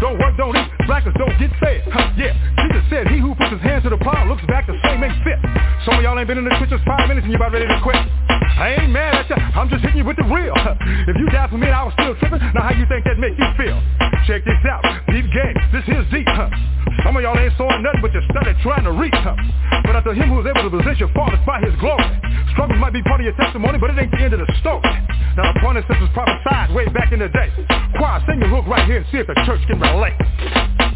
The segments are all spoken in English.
Don't work don't eat. Blackers don't get fed. Huh, yeah. Jesus said he who puts his hands to the plow looks back the same ain't fit. Some of y'all ain't been in the trenches five minutes and you about ready to quit. I ain't mad at ya. I'm just hitting you with the real. If you died for me I was still tripping, now how you think that make you feel? Check this out. Deep game. This here's deep. Huh? Some of y'all ain't sawing nothing but you study trying to reach. Huh? But after him who's able to possess your fathers by his glory. Struggles might be part of your testimony, but it ain't the end of the story. Now the point is this was prophesied way back in the day. Choir, sing your hook right here and see if the church can relate.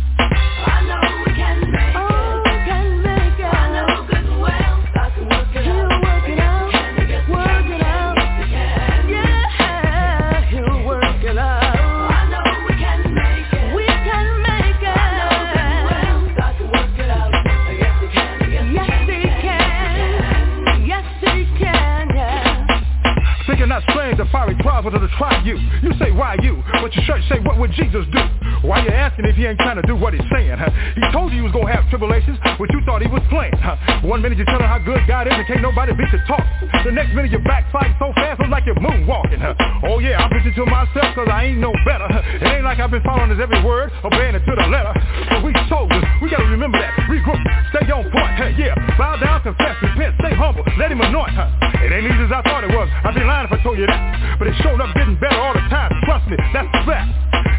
The wanted to try you. You say, why you? But your church say, what would Jesus do? Why you asking if he ain't trying to do what he's saying? Huh? He told you he was to have tribulations, but you thought he was playing. Huh? One minute you're telling how good God is and can't nobody beat your talk. The next minute you're backsliding so fast, it's like you're moonwalking. Huh? Oh yeah, I'm preaching to myself cause I ain't no better. It ain't like I've been following his every word, obeying it to the letter. But we soldiers, we gotta remember that. Regroup, stay on point. Hey, yeah, bow down, confess, repent, stay humble, let him anoint. Huh? It ain't easy as I thought it was. I'd be lying if I told you that. But it showed up getting better all the time. Trust me, that's the fact.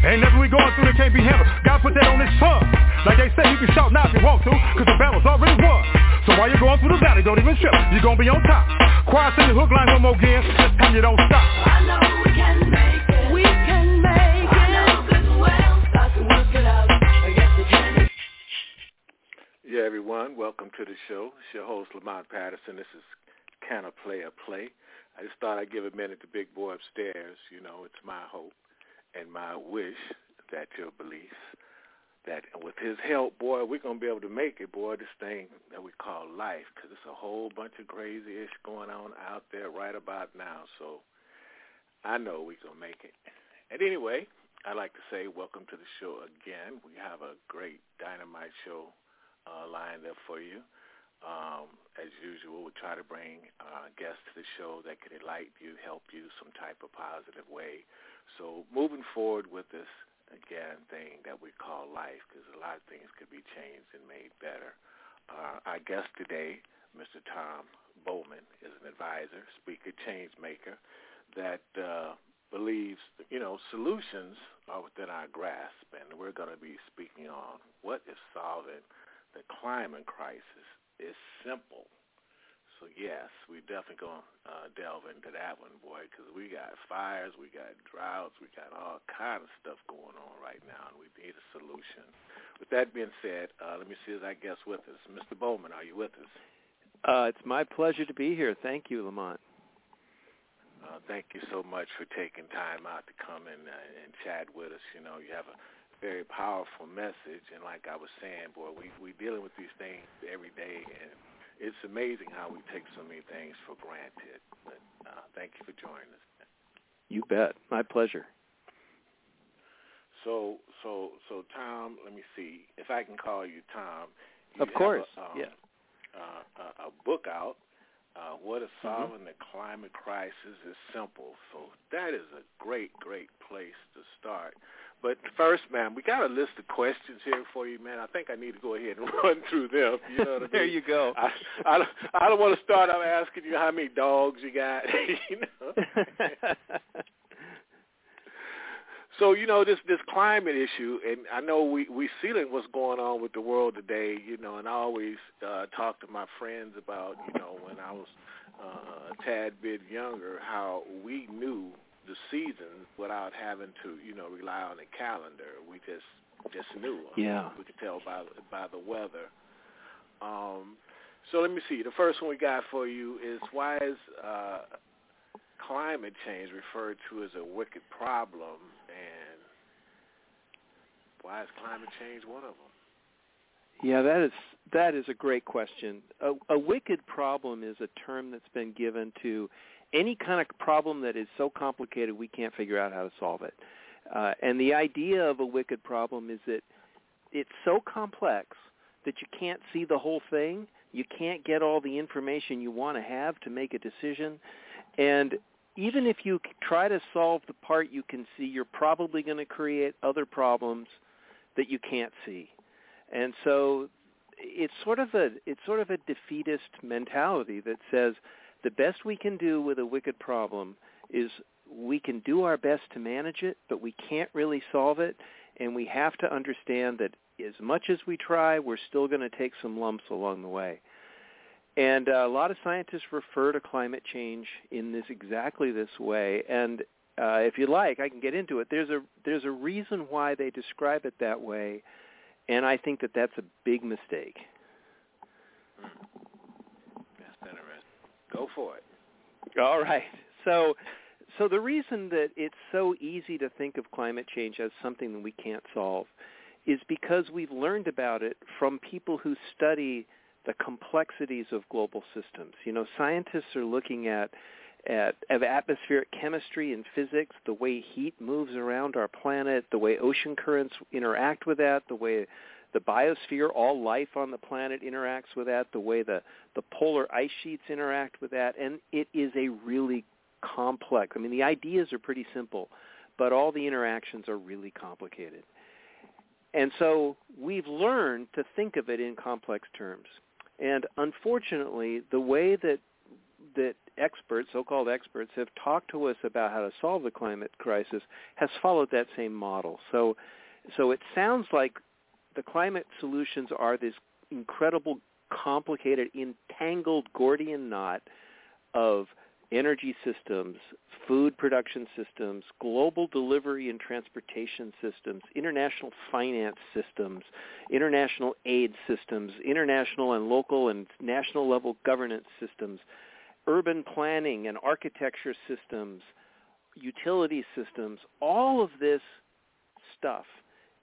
Ain't nothing we going through that can't be handled. God put that on his son. Like they say, you can shout now if you want to, cause the battle's already won. So while you're going through the valley, don't even trip. You're gonna be on top. Choir, sing the hook line one more again. This time you don't stop. I know we can make it. We can make I know it. good well. God can work it out. Yes, he can. Yeah, everyone, welcome to the show. It's your host, Lamont Patterson. This is Can a Player Play? I just thought I'd give a minute to Big Boy upstairs. You know, it's my hope and my wish that your belief that with his help, boy, we're going to be able to make it, boy, this thing that we call life, because it's a whole bunch of crazy-ish going on out there right about now. So I know we're going to make it. And anyway, I'd like to say welcome to the show again. We have a great dynamite show uh, lined up for you. Um, as usual, we try to bring uh, guests to the show that can enlighten you, help you some type of positive way. So moving forward with this, again, thing that we call life, because a lot of things could be changed and made better. Uh, our guest today, Mr. Tom Bowman, is an advisor, speaker, change maker that uh, believes, you know, solutions are within our grasp, and we're going to be speaking on what is solving the climate crisis is simple. So yes, we definitely to uh, delve into that one, boy, because we got fires, we got droughts, we got all kind of stuff going on right now, and we need a solution. With that being said, uh, let me see if I guess with us. Mr. Bowman, are you with us? Uh, it's my pleasure to be here. Thank you, Lamont. Uh, thank you so much for taking time out to come and, uh, and chat with us. You know, you have a very powerful message, and like I was saying, boy, we we dealing with these things every day, and it's amazing how we take so many things for granted. But uh, thank you for joining us. You bet. My pleasure. So, so, so, Tom, let me see if I can call you Tom. You Of course. a, um, yeah. uh, a, a book out. Uh, what is Mm-hmm. solving the climate crisis is simple. So that is a great, great place to start. But first, man, we got a list of questions here for you, man. I think I need to go ahead and run through them. You know what I mean? there you go. I, I, don't, I don't want to start out asking you how many dogs you got. you know. So you know this this climate issue, and I know we we feeling what's going on with the world today. You know, and I always uh, talk to my friends about you know when I was uh, a tad bit younger how we knew the seasons without having to you know rely on a calendar. We just just knew. Yeah. we could tell by by the weather. Um, so let me see. The first one we got for you is why is uh, climate change referred to as a wicked problem, and why is climate change one of them? Yeah, that is that is a great question. A, a wicked problem is a term that's been given to any kind of problem that is so complicated we can't figure out how to solve it. Uh, and the idea of a wicked problem is that it's so complex that you can't see the whole thing. You can't get all the information you want to have to make a decision. And even if you try to solve the part you can see, you're probably going to create other problems that you can't see. And so it's sort of a it's sort of a defeatist mentality that says the best we can do with a wicked problem is we can do our best to manage it, but we can't really solve it, and we have to understand that as much as we try, we're still going to take some lumps along the way. And uh, a lot of scientists refer to climate change in this exactly this way. And uh, if you like, I can get into it. There's a there's a reason why they describe it that way, and I think that that's a big mistake. That's interesting. Go for it. All right. So so the reason that it's so easy to think of climate change as something that we can't solve is because we've learned about it from people who study the complexities of global systems. You know, scientists are looking at at of atmospheric chemistry and physics, the way heat moves around our planet, the way ocean currents interact with that, the way the biosphere, all life on the planet interacts with that, the way the, the polar ice sheets interact with that, and it is a really complex. I mean, the ideas are pretty simple, but all the interactions are really complicated. And so we've learned to think of it in complex terms. And unfortunately, the way that that experts, so-called experts, have talked to us about how to solve the climate crisis has followed that same model. So, so it sounds like the climate solutions are this incredible, complicated, entangled Gordian knot of energy systems, food production systems, global delivery and transportation systems, international finance systems, international aid systems, international and local and national level governance systems, urban planning and architecture systems, utility systems, all of this stuff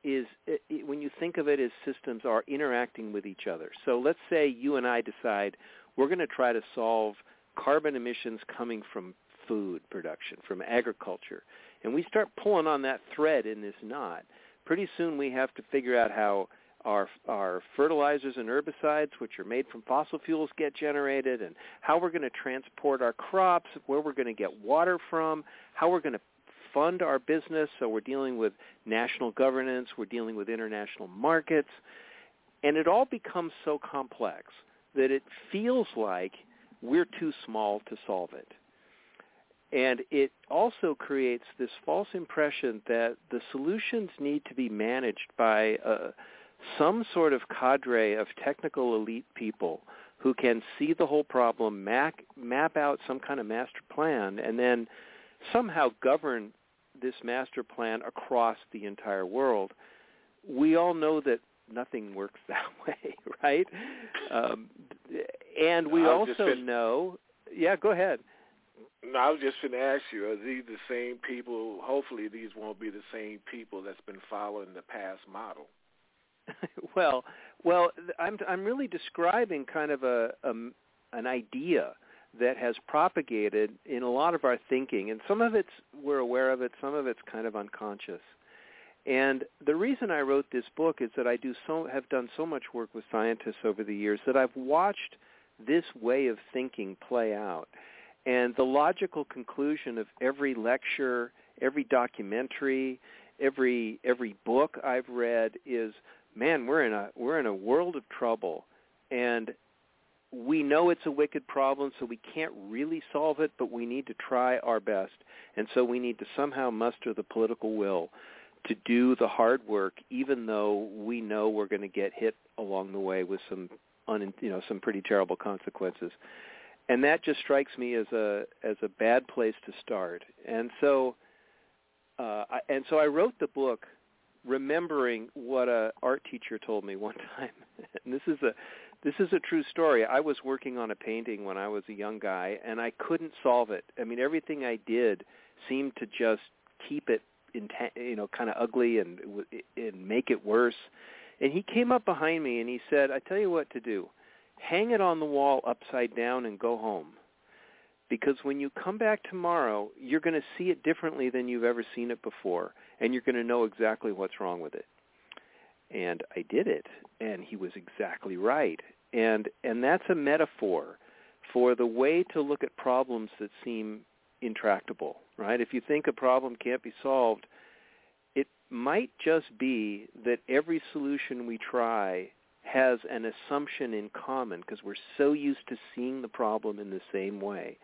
is it, it, when you think of it as systems are interacting with each other. So let's say you and I decide we're going to try to solve carbon emissions coming from food production, from agriculture. And we start pulling on that thread in this knot. Pretty soon we have to figure out how our our fertilizers and herbicides, which are made from fossil fuels, get generated, and how we're going to transport our crops, where we're going to get water from, how we're going to fund our business. So we're dealing with national governance, we're dealing with international markets, and it all becomes so complex that it feels like we're too small to solve it. And it also creates this false impression that the solutions need to be managed by uh, some sort of cadre of technical elite people who can see the whole problem, map, map out some kind of master plan, and then somehow govern this master plan across the entire world. We all know that nothing works that way, right? Um, and we also fin- know. Yeah, go ahead. No, I was just going to ask you: Are these the same people? Hopefully, these won't be the same people that's been following the past model. well, well, I'm I'm really describing kind of a, a an idea that has propagated in a lot of our thinking, and some of it's we're aware of it, some of it's kind of unconscious. And the reason I wrote this book is that I do so have done so much work with scientists over the years that I've watched this way of thinking play out. And the logical conclusion of every lecture, every documentary, every every book I've read is, man, we're in a we're in a world of trouble, and we know it's a wicked problem, so we can't really solve it, but we need to try our best, and so we need to somehow muster the political will to do the hard work, even though we know we're going to get hit along the way with some, un, you know, some pretty terrible consequences. And that just strikes me as a as a bad place to start. And so, uh, I, and so I wrote the book, remembering what a art teacher told me one time. and this is a this is a true story. I was working on a painting when I was a young guy, and I couldn't solve it. I mean, everything I did seemed to just keep it you know kind of ugly and and make it worse And he came up behind me and he said, I tell you what to do. Hang it on the wall upside down and go home. Because when you come back tomorrow, you're going to see it differently than you've ever seen it before, and you're going to know exactly what's wrong with it. And I did it, and he was exactly right. And and that's a metaphor for the way to look at problems that seem intractable, right? If you think a problem can't be solved, it might just be that every solution we try has an assumption in common because we're so used to seeing the problem in the same way.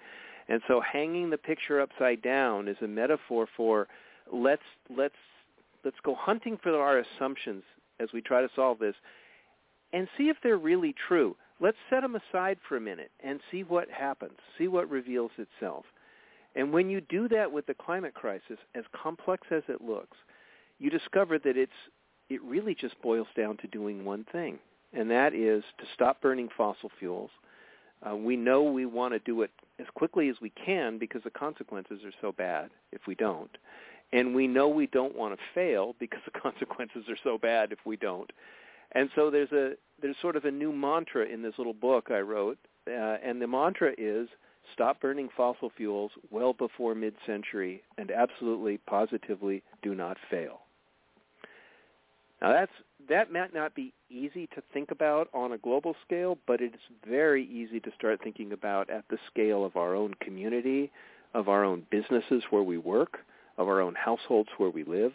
And so hanging the picture upside down is a metaphor for let's let's let's go hunting for our assumptions as we try to solve this and see if they're really true. Let's set them aside for a minute and see what happens, see what reveals itself. And when you do that with the climate crisis, as complex as it looks, you discover that it's it really just boils down to doing one thing, and that is to stop burning fossil fuels. Uh, we know we want to do it as quickly as we can because the consequences are so bad if we don't. And we know we don't want to fail because the consequences are so bad if we don't. And so there's a there's sort of a new mantra in this little book I wrote, uh, and the mantra is stop burning fossil fuels well before mid-century and absolutely positively do not fail. Now that's that might not be easy to think about on a global scale, but it's very easy to start thinking about at the scale of our own community, of our own businesses where we work, of our own households where we live,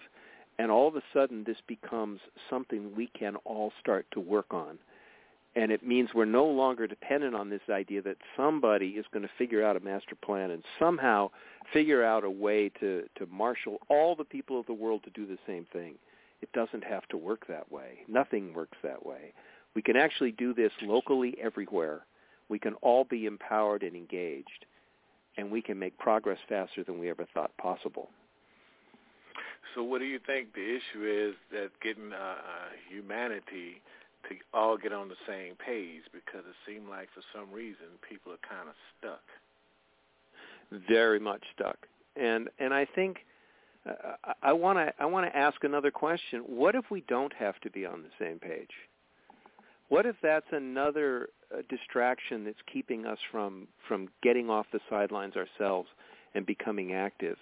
and all of a sudden this becomes something we can all start to work on. And it means we're no longer dependent on this idea that somebody is going to figure out a master plan and somehow figure out a way to, to marshal all the people of the world to do the same thing it doesn't have to work that way. Nothing works that way. We can actually do this locally everywhere. We can all be empowered and engaged, and we can make progress faster than we ever thought possible. So what do you think the issue is that getting uh, uh, humanity to all get on the same page? Because it seemed like for some reason people are kind of stuck. Very much stuck, and and I think I want to I want to ask another question. What if we don't have to be on the same page? What if that's another uh, distraction that's keeping us from from getting off the sidelines ourselves and becoming active?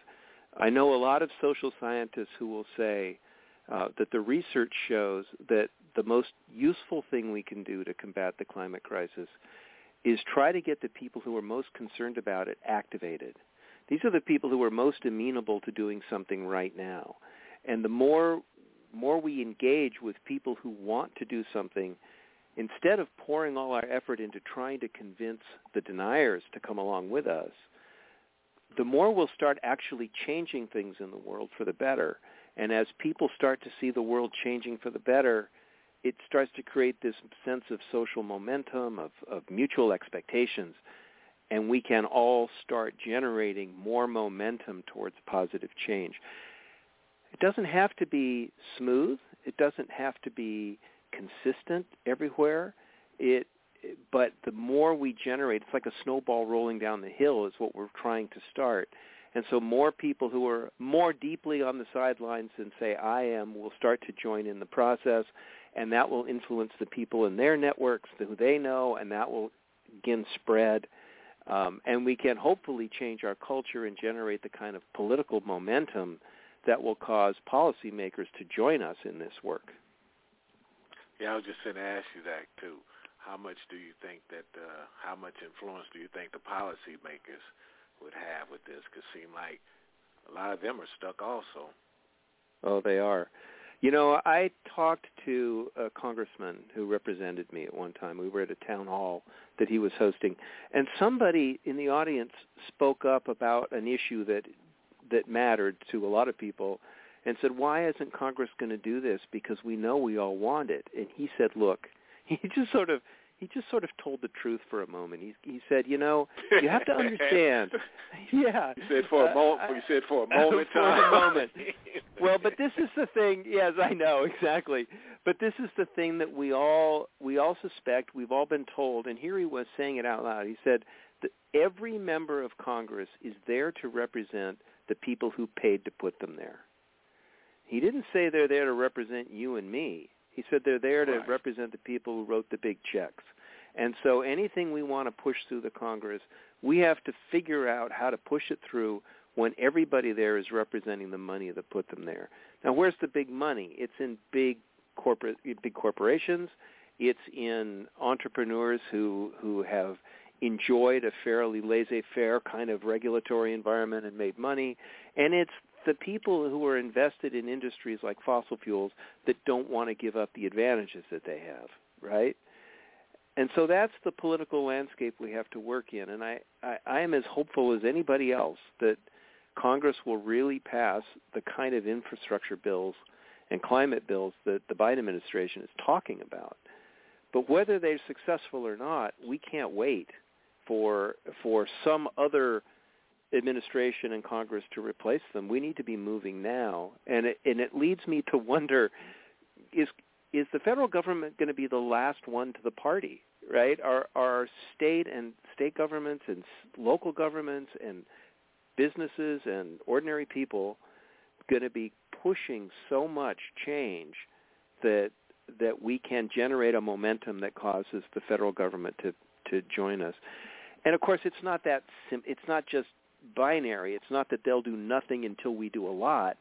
I know a lot of social scientists who will say uh, that the research shows that the most useful thing we can do to combat the climate crisis is try to get the people who are most concerned about it activated these are the people who are most amenable to doing something right now. And the more more we engage with people who want to do something, instead of pouring all our effort into trying to convince the deniers to come along with us, the more we'll start actually changing things in the world for the better. And as people start to see the world changing for the better, it starts to create this sense of social momentum, of, of mutual expectations and we can all start generating more momentum towards positive change. It doesn't have to be smooth. It doesn't have to be consistent everywhere. It but the more we generate, it's like a snowball rolling down the hill is what we're trying to start. And so more people who are more deeply on the sidelines than say I am will start to join in the process and that will influence the people in their networks who they know and that will again spread um, and we can hopefully change our culture and generate the kind of political momentum that will cause policymakers to join us in this work. Yeah, I was just going to ask you that too. How much do you think that, uh, how much influence do you think the policymakers would have with this? Because it seems like a lot of them are stuck also. Oh, they are. You know, I talked to a congressman who represented me at one time. We were at a town hall that he was hosting, and somebody in the audience spoke up about an issue that that mattered to a lot of people and said, "Why isn't Congress going to do this because we know we all want it?" And he said, "Look, he just sort of he just sort of told the truth for a moment. He he said, you know, you have to understand. yeah. He said for a moment. Uh, he said for a moment. for a moment. well, but this is the thing. Yes, I know exactly. But this is the thing that we all we all suspect. We've all been told. And here he was saying it out loud. He said that every member of Congress is there to represent the people who paid to put them there. He didn't say they're there to represent you and me. He said they're there to Right. represent the people who wrote the big checks. And so anything we want to push through the Congress, we have to figure out how to push it through when everybody there is representing the money that put them there. Now, where's the big money? It's in big corporate, big corporations. It's in entrepreneurs who who have enjoyed a fairly laissez-faire kind of regulatory environment and made money, and it's the people who are invested in industries like fossil fuels that don't want to give up the advantages that they have, right? And so that's the political landscape we have to work in. And I, I, I am as hopeful as anybody else that Congress will really pass the kind of infrastructure bills and climate bills that the Biden administration is talking about. But whether they're successful or not, we can't wait for for some other administration and Congress to replace them. We need to be moving now, and it, and it leads me to wonder: is is the federal government going to be the last one to the party? Right? Are are state and state governments and local governments and businesses and ordinary people going to be pushing so much change that that we can generate a momentum that causes the federal government to to join us. And of course, it's not that sim- it's not just binary. It's not that they'll do nothing until we do a lot.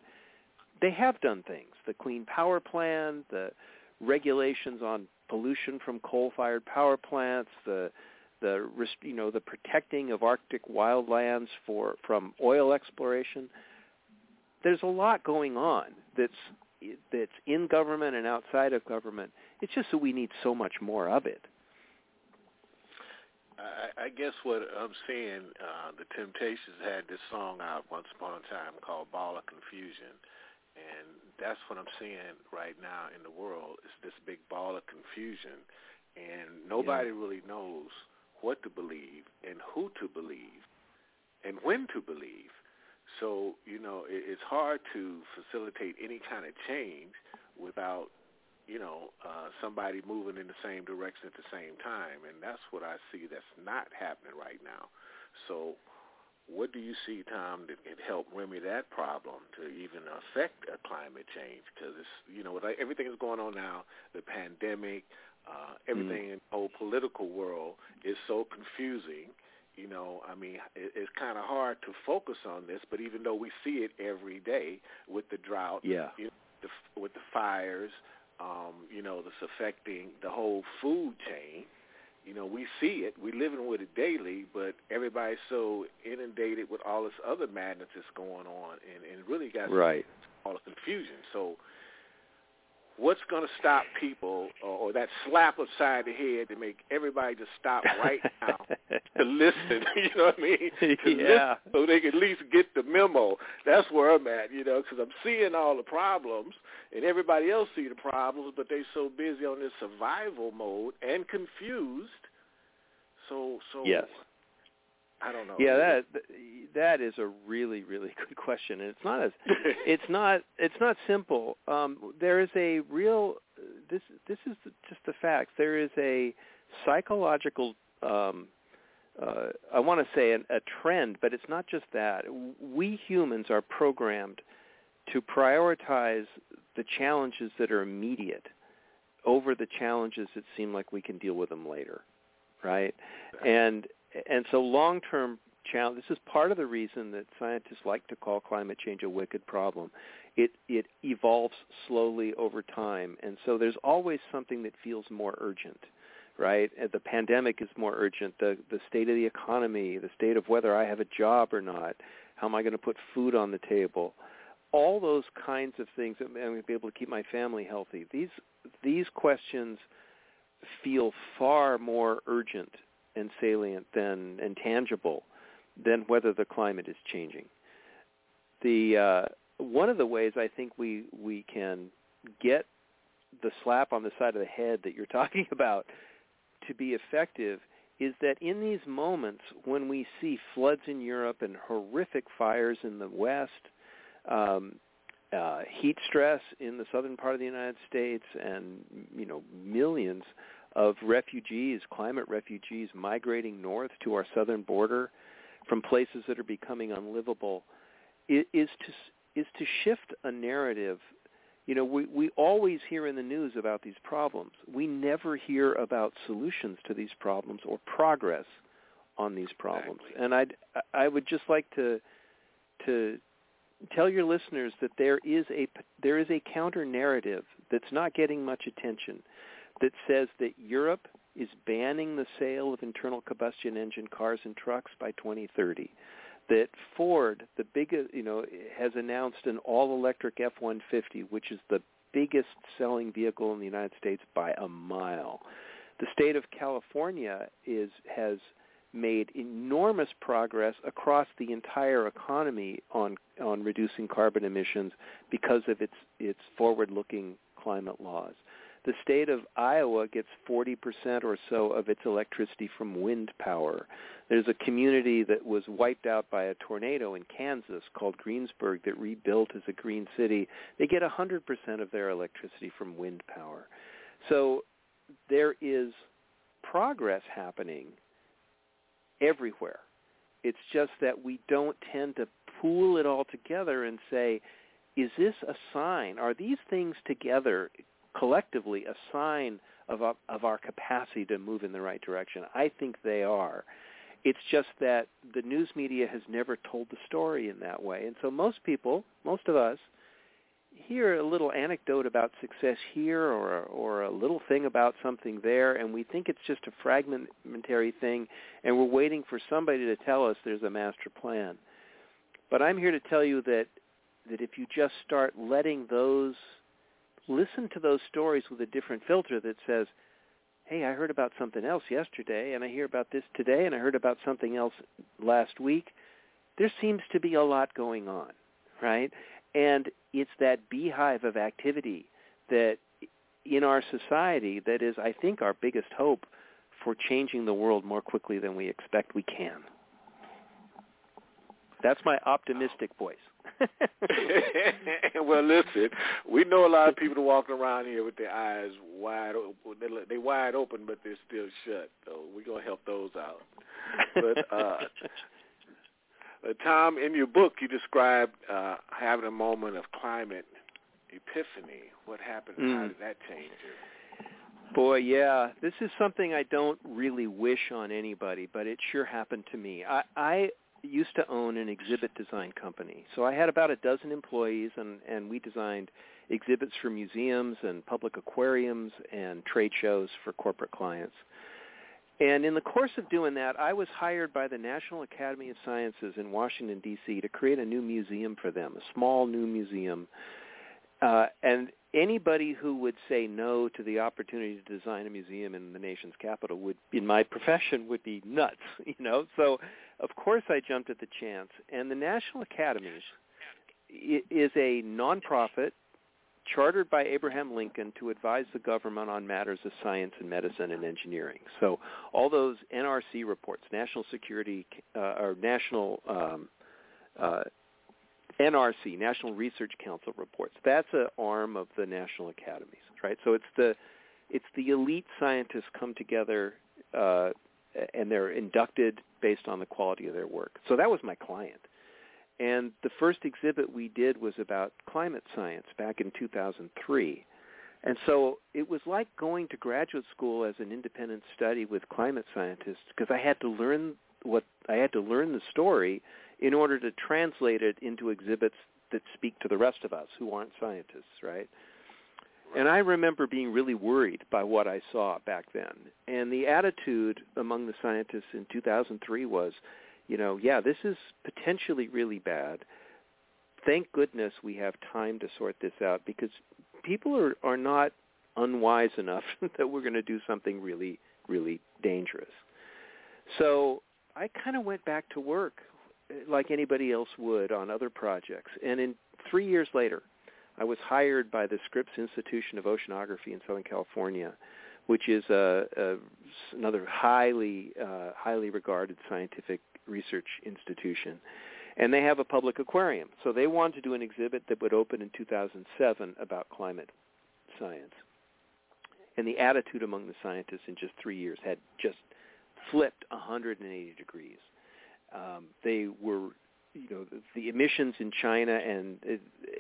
They have done things. The Clean Power Plan, the regulations on pollution from coal-fired power plants, the the you know the protecting of Arctic wildlands for from oil exploration. There's a lot going on that's that's in government and outside of government. It's just that we need so much more of it. I, I guess what I'm saying, uh, the Temptations had this song out once upon a time called "Ball of Confusion," and that's what I'm seeing right now in the world. Is this big ball of confusion, and nobody yeah. really knows what to believe and who to believe and when to believe. So you know, it, it's hard to facilitate any kind of change without you know, uh, somebody moving in the same direction at the same time, and that's what I see that's not happening right now. So, what do you see, Tom, that can help remedy that problem to even affect a climate change? Because it's, you know, with everything that's going on now, the pandemic, uh, everything mm. in the whole political world is so confusing. You know, I mean, it, it's kind of hard to focus on this, but even though we see it every day with the drought, yeah. you know, the, with the fires, um, you know, that's affecting the whole food chain. You know, we see it, we're living with it daily, but everybody's so inundated with all this other madness that's going on, and, and it really got right. all the confusion. So what's going to stop people or, or that slap upside the head to make everybody just stop right now to listen you know what i mean? To yeah. listen so they can at least get the memo. That's where i'm at you know because i'm seeing all the problems and everybody else see the problems but they're so busy on this survival mode and confused. So so yes I don't know. Yeah, that that is a really really good question, and it's not as it's not it's not simple. Um, there is a real this this is just the facts. There is a psychological um, uh, I want to say an, a trend, but it's not just that. We humans are programmed to prioritize the challenges that are immediate over the challenges that seem like we can deal with them later, right? And and so long-term challenge. This is part of the reason that scientists like to call climate change a wicked problem. It it evolves slowly over time, and so there's always something that feels more urgent, right? The pandemic is more urgent. The the state of the economy, the state of whether I have a job or not, how am I going to put food on the table? All those kinds of things. I'm going to be able to keep my family healthy. These these questions feel far more urgent and salient than and tangible than whether the climate is changing. The uh, one of the ways I think we we can get the slap on the side of the head that you're talking about to be effective is that in these moments when we see floods in Europe and horrific fires in the West, um, uh, heat stress in the southern part of the United States, and you know millions of refugees, climate refugees, migrating north to our southern border from places that are becoming unlivable, is to is to shift a narrative You know, we we always hear in the news about these problems. We never hear about solutions to these problems or progress on these problems. Exactly. And I'd I would just like to to tell your listeners that there is a there is a counter narrative that's not getting much attention that says that Europe is banning the sale of internal combustion engine cars and trucks by 2030 that Ford the biggest you know has announced an all electric F150 which is the biggest selling vehicle in the United States by a mile the state of California is has made enormous progress across the entire economy on on reducing carbon emissions because of its its forward-looking climate laws. The state of Iowa gets 40% or so of its electricity from wind power. There's a community that was wiped out by a tornado in Kansas called Greensburg that rebuilt as a green city. They get 100% of their electricity from wind power. So there is progress happening everywhere. It's just that we don't tend to pool it all together and say, is this a sign? Are these things together collectively a sign of our, of our capacity to move in the right direction? I think they are. It's just that the news media has never told the story in that way. And so most people, most of us, hear a little anecdote about success here or or a little thing about something there and we think it's just a fragmentary thing and we're waiting for somebody to tell us there's a master plan but i'm here to tell you that that if you just start letting those listen to those stories with a different filter that says hey i heard about something else yesterday and i hear about this today and i heard about something else last week there seems to be a lot going on right and it's that beehive of activity that in our society that is, I think, our biggest hope for changing the world more quickly than we expect we can. That's my optimistic voice. well, listen, we know a lot of people walking around here with their eyes wide open. They wide open, but they're still shut. So we're gonna help those out. But uh, uh, Tom, in your book, you described uh, having a moment of climate epiphany. What happened? Mm. How did that change you? Boy, yeah, this is something I don't really wish on anybody, but it sure happened to me. I, I used to own an exhibit design company, so I had about a dozen employees, and and we designed exhibits for museums and public aquariums and trade shows for corporate clients. And in the course of doing that, I was hired by the National Academy of Sciences in Washington, D.C. to create a new museum for them, a small new museum. Uh, and anybody who would say no to the opportunity to design a museum in the nation's capital would, in my profession, would be nuts, you know. So, of course, I jumped at the chance. And the National Academies is a nonprofit chartered by Abraham Lincoln to advise the government on matters of science and medicine and engineering. So all those NRC reports, National Security uh, or National um, uh, NRC, National Research Council reports, that's an arm of the National Academies, right? So it's the it's the elite scientists come together uh, and they're inducted based on the quality of their work. So that was my client. And the first exhibit we did was about climate science back in 2003. And so it was like going to graduate school as an independent study with climate scientists because I had to learn what I had to learn the story in order to translate it into exhibits that speak to the rest of us who aren't scientists, right? And I remember being really worried by what I saw back then. And the attitude among the scientists in 2003 was, you know, yeah, this is potentially really bad. Thank goodness we have time to sort this out because people are, are not unwise enough that we're going to do something really, really dangerous. So I kind of went back to work like anybody else would on other projects. And in three years later, I was hired by the Scripps Institution of Oceanography in Southern California, which is a, a, another highly uh, highly regarded scientific research institution. And they have a public aquarium. So they wanted to do an exhibit that would open in 2007 about climate science. And the attitude among the scientists in just three years had just flipped 180 degrees. Um, they were, you know, the, the emissions in China and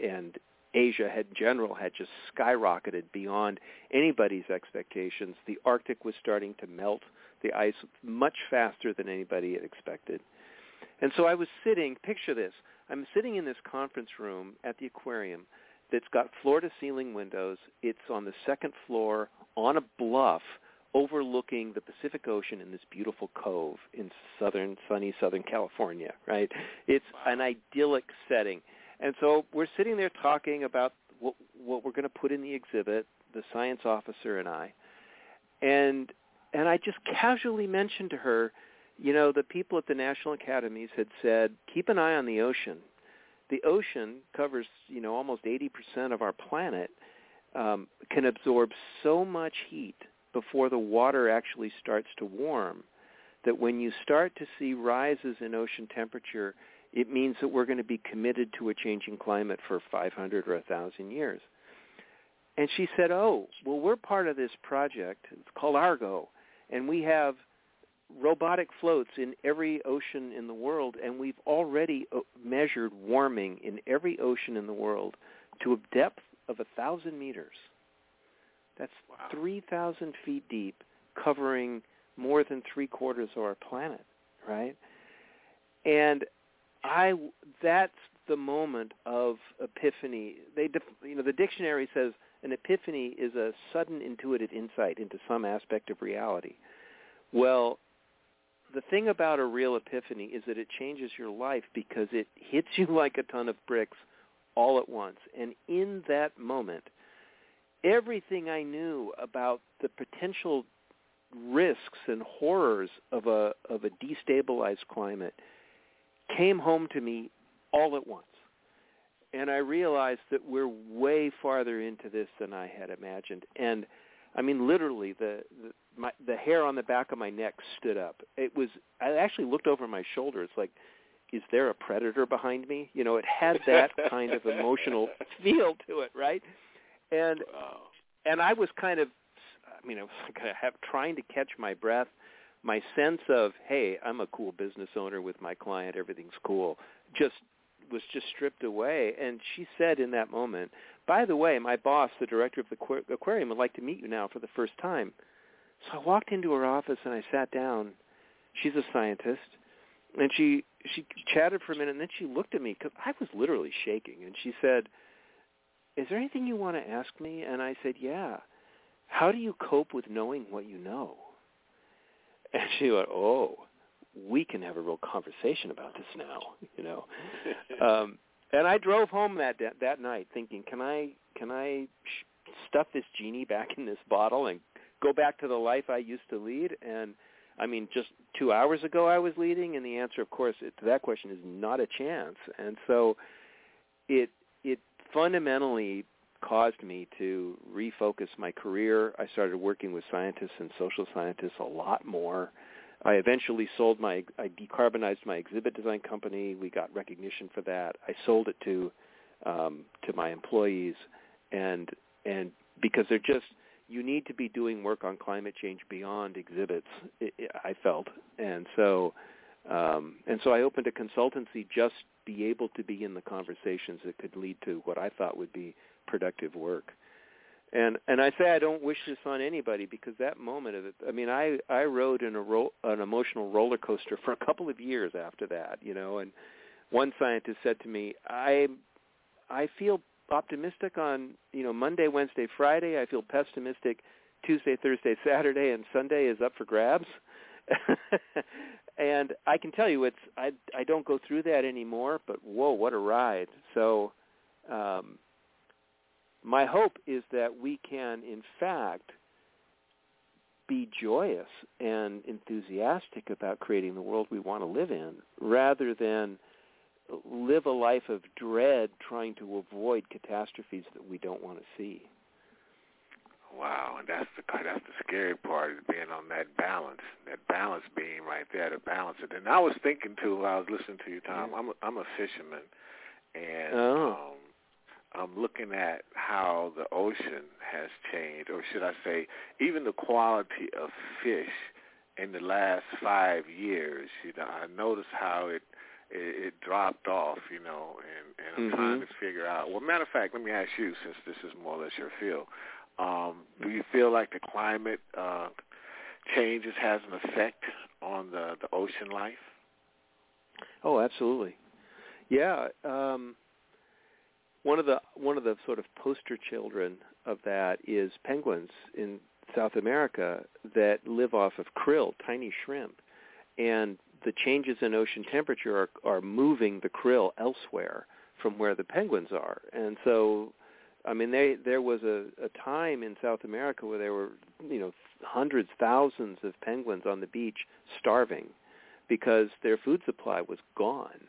and Asia had, in general had just skyrocketed beyond anybody's expectations. The Arctic was starting to melt the ice much faster than anybody had expected. And so I was sitting, picture this, I'm sitting in this conference room at the aquarium that's got floor-to-ceiling windows. It's on the second floor on a bluff overlooking the Pacific Ocean in this beautiful cove in southern, sunny Southern California, right? It's an idyllic setting. And so we're sitting there talking about what, what we're going to put in the exhibit, the science officer and I. And and I just casually mentioned to her, you know, the people at the national academies had said, keep an eye on the ocean. The ocean covers, you know, almost 80% of our planet, um, can absorb so much heat before the water actually starts to warm that when you start to see rises in ocean temperature, it means that we're going to be committed to a changing climate for 500 or 1,000 years. And she said, oh, well, we're part of this project. It's called Argo and we have robotic floats in every ocean in the world, and we've already uh, measured warming in every ocean in the world to a depth of thousand meters. That's wow. 3,000 feet deep, covering more than three quarters of our planet, right? And I, that's the moment of epiphany. They, you know, the dictionary says an epiphany is a sudden intuitive insight into some aspect of reality. Well, the thing about a real epiphany is that it changes your life because it hits you like a ton of bricks all at once. And in that moment, everything I knew about the potential risks and horrors of a of a destabilized climate came home to me all at once and I realized that we're way farther into this than I had imagined. And I mean, literally, the, the my the hair on the back of my neck stood up. It was. I actually looked over my shoulder. It's like, is there a predator behind me? You know, it had that kind of emotional feel to it, right? And wow. and I was kind of, I mean, I was kind of have, trying to catch my breath. My sense of, hey, I'm a cool business owner with my client. Everything's cool. Just was just stripped away. And she said in that moment, by the way, my boss, the director of the aquarium, would like to meet you now for the first time. So I walked into her office and I sat down. She's a scientist. And she she chatted for a minute and then she looked at me because I was literally shaking. And she said, is there anything you want to ask me? And I said, yeah. How do you cope with knowing what you know? And she went, oh we can have a real conversation about this now, you know. um, and I drove home that that night thinking, can I can I sh- stuff this genie back in this bottle and go back to the life I used to lead? And I mean, just two hours ago I was leading, and the answer, of course, to that question is not a chance. And so, it it fundamentally caused me to refocus my career. I started working with scientists and social scientists a lot more I eventually sold my, I decarbonized my exhibit design company. We got recognition for that. I sold it to, um, to my employees, and and because they're just, you need to be doing work on climate change beyond exhibits. It, it, I felt, and so, um, and so I opened a consultancy just be able to be in the conversations that could lead to what I thought would be productive work and and I say I don't wish this on anybody because that moment of it. I mean, I I rode in a ro- an emotional roller coaster for a couple of years after that, you know. And one scientist said to me, "I I feel optimistic on you know Monday, Wednesday, Friday. I feel pessimistic Tuesday, Thursday, Saturday, and Sunday is up for grabs." and I can tell you, it's I I don't go through that anymore. But whoa, what a ride! So. um my hope is that we can, in fact, be joyous and enthusiastic about creating the world we want to live in rather than live a life of dread trying to avoid catastrophes that we don't want to see. Wow, and that's the that's the scary part is being on that balance, that balance being right there to balance it. And I was thinking too, while I was listening to you, Tom. I'm a, I'm a fisherman, and oh. um, I'm looking at how the ocean has changed, or should I say, even the quality of fish in the last five years. You know, I noticed how it it, it dropped off, you know, and, and I'm mm-hmm. trying to figure out. Well, matter of fact, let me ask you, since this is more or less your field, um, do you feel like the climate uh, changes has an effect on the the ocean life? Oh, absolutely. Yeah. Um, one of the one of the sort of poster children of that is penguins in South America that live off of krill, tiny shrimp, and the changes in ocean temperature are, are moving the krill elsewhere from where the penguins are. And so, I mean, they, there was a, a time in South America where there were, you know, hundreds, thousands of penguins on the beach starving because their food supply was gone.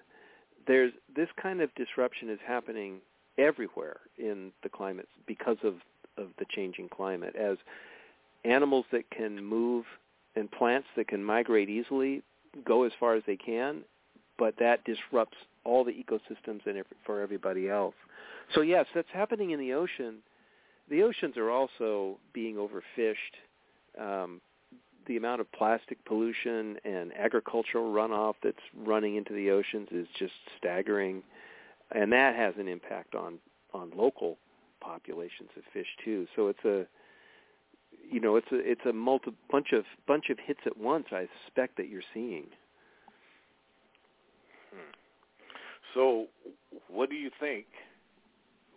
There's this kind of disruption is happening everywhere in the climate because of of the changing climate as animals that can move and plants that can migrate easily go as far as they can, but that disrupts all the ecosystems and for everybody else. So yes, that's happening in the ocean. The oceans are also being overfished. Um, the amount of plastic pollution and agricultural runoff that's running into the oceans is just staggering, and that has an impact on on local populations of fish too. So it's a you know, it's a it's a multi bunch of bunch of hits at once. I suspect that you're seeing. Hmm. So, what do you think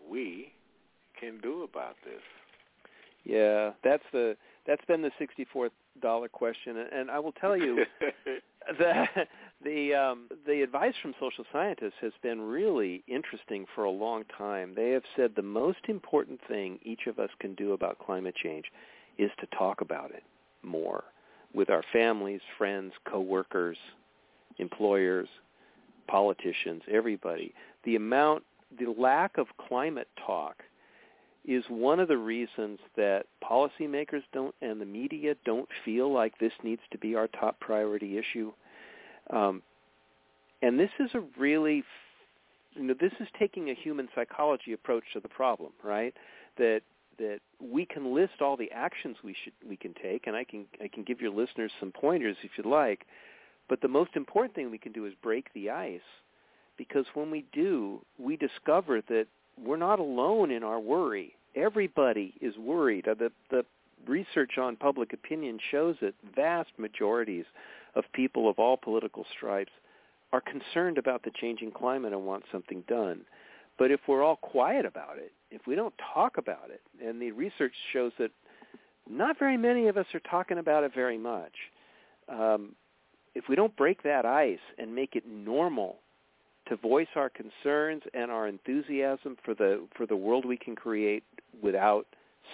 we can do about this? Yeah, that's the that's been the sixty-four dollar question, and I will tell you that the um, the advice from social scientists has been really interesting for a long time. They have said the most important thing each of us can do about climate change is to talk about it more with our families, friends, coworkers, employers, politicians, everybody. The amount, the lack of climate talk is one of the reasons that policymakers don't and the media don't feel like this needs to be our top priority issue. Um, and this is a really, you know, this is taking a human psychology approach to the problem, right? That that we can list all the actions we should we can take, and I can I can give your listeners some pointers if you'd like. But the most important thing we can do is break the ice, because when we do, we discover that we're not alone in our worry. Everybody is worried. Uh, the the research on public opinion shows that vast majorities of people of all political stripes are concerned about the changing climate and want something done. But if we're all quiet about it, if we don't talk about it, and the research shows that not very many of us are talking about it very much, um, if we don't break that ice and make it normal to voice our concerns and our enthusiasm for the for the world we can create without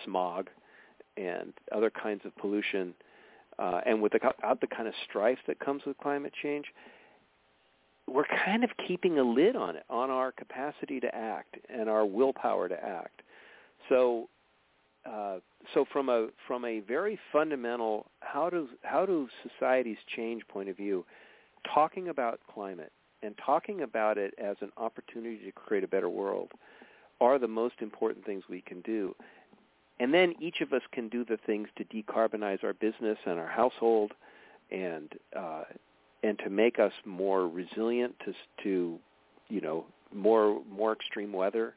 smog and other kinds of pollution, uh, and without the kind of strife that comes with climate change, we're kind of keeping a lid on it, on our capacity to act and our willpower to act. So, uh, so from a from a very fundamental how do how do societies change point of view, talking about climate and talking about it as an opportunity to create a better world are the most important things we can do. And then each of us can do the things to decarbonize our business and our household and uh, and to make us more resilient to to you know more more extreme weather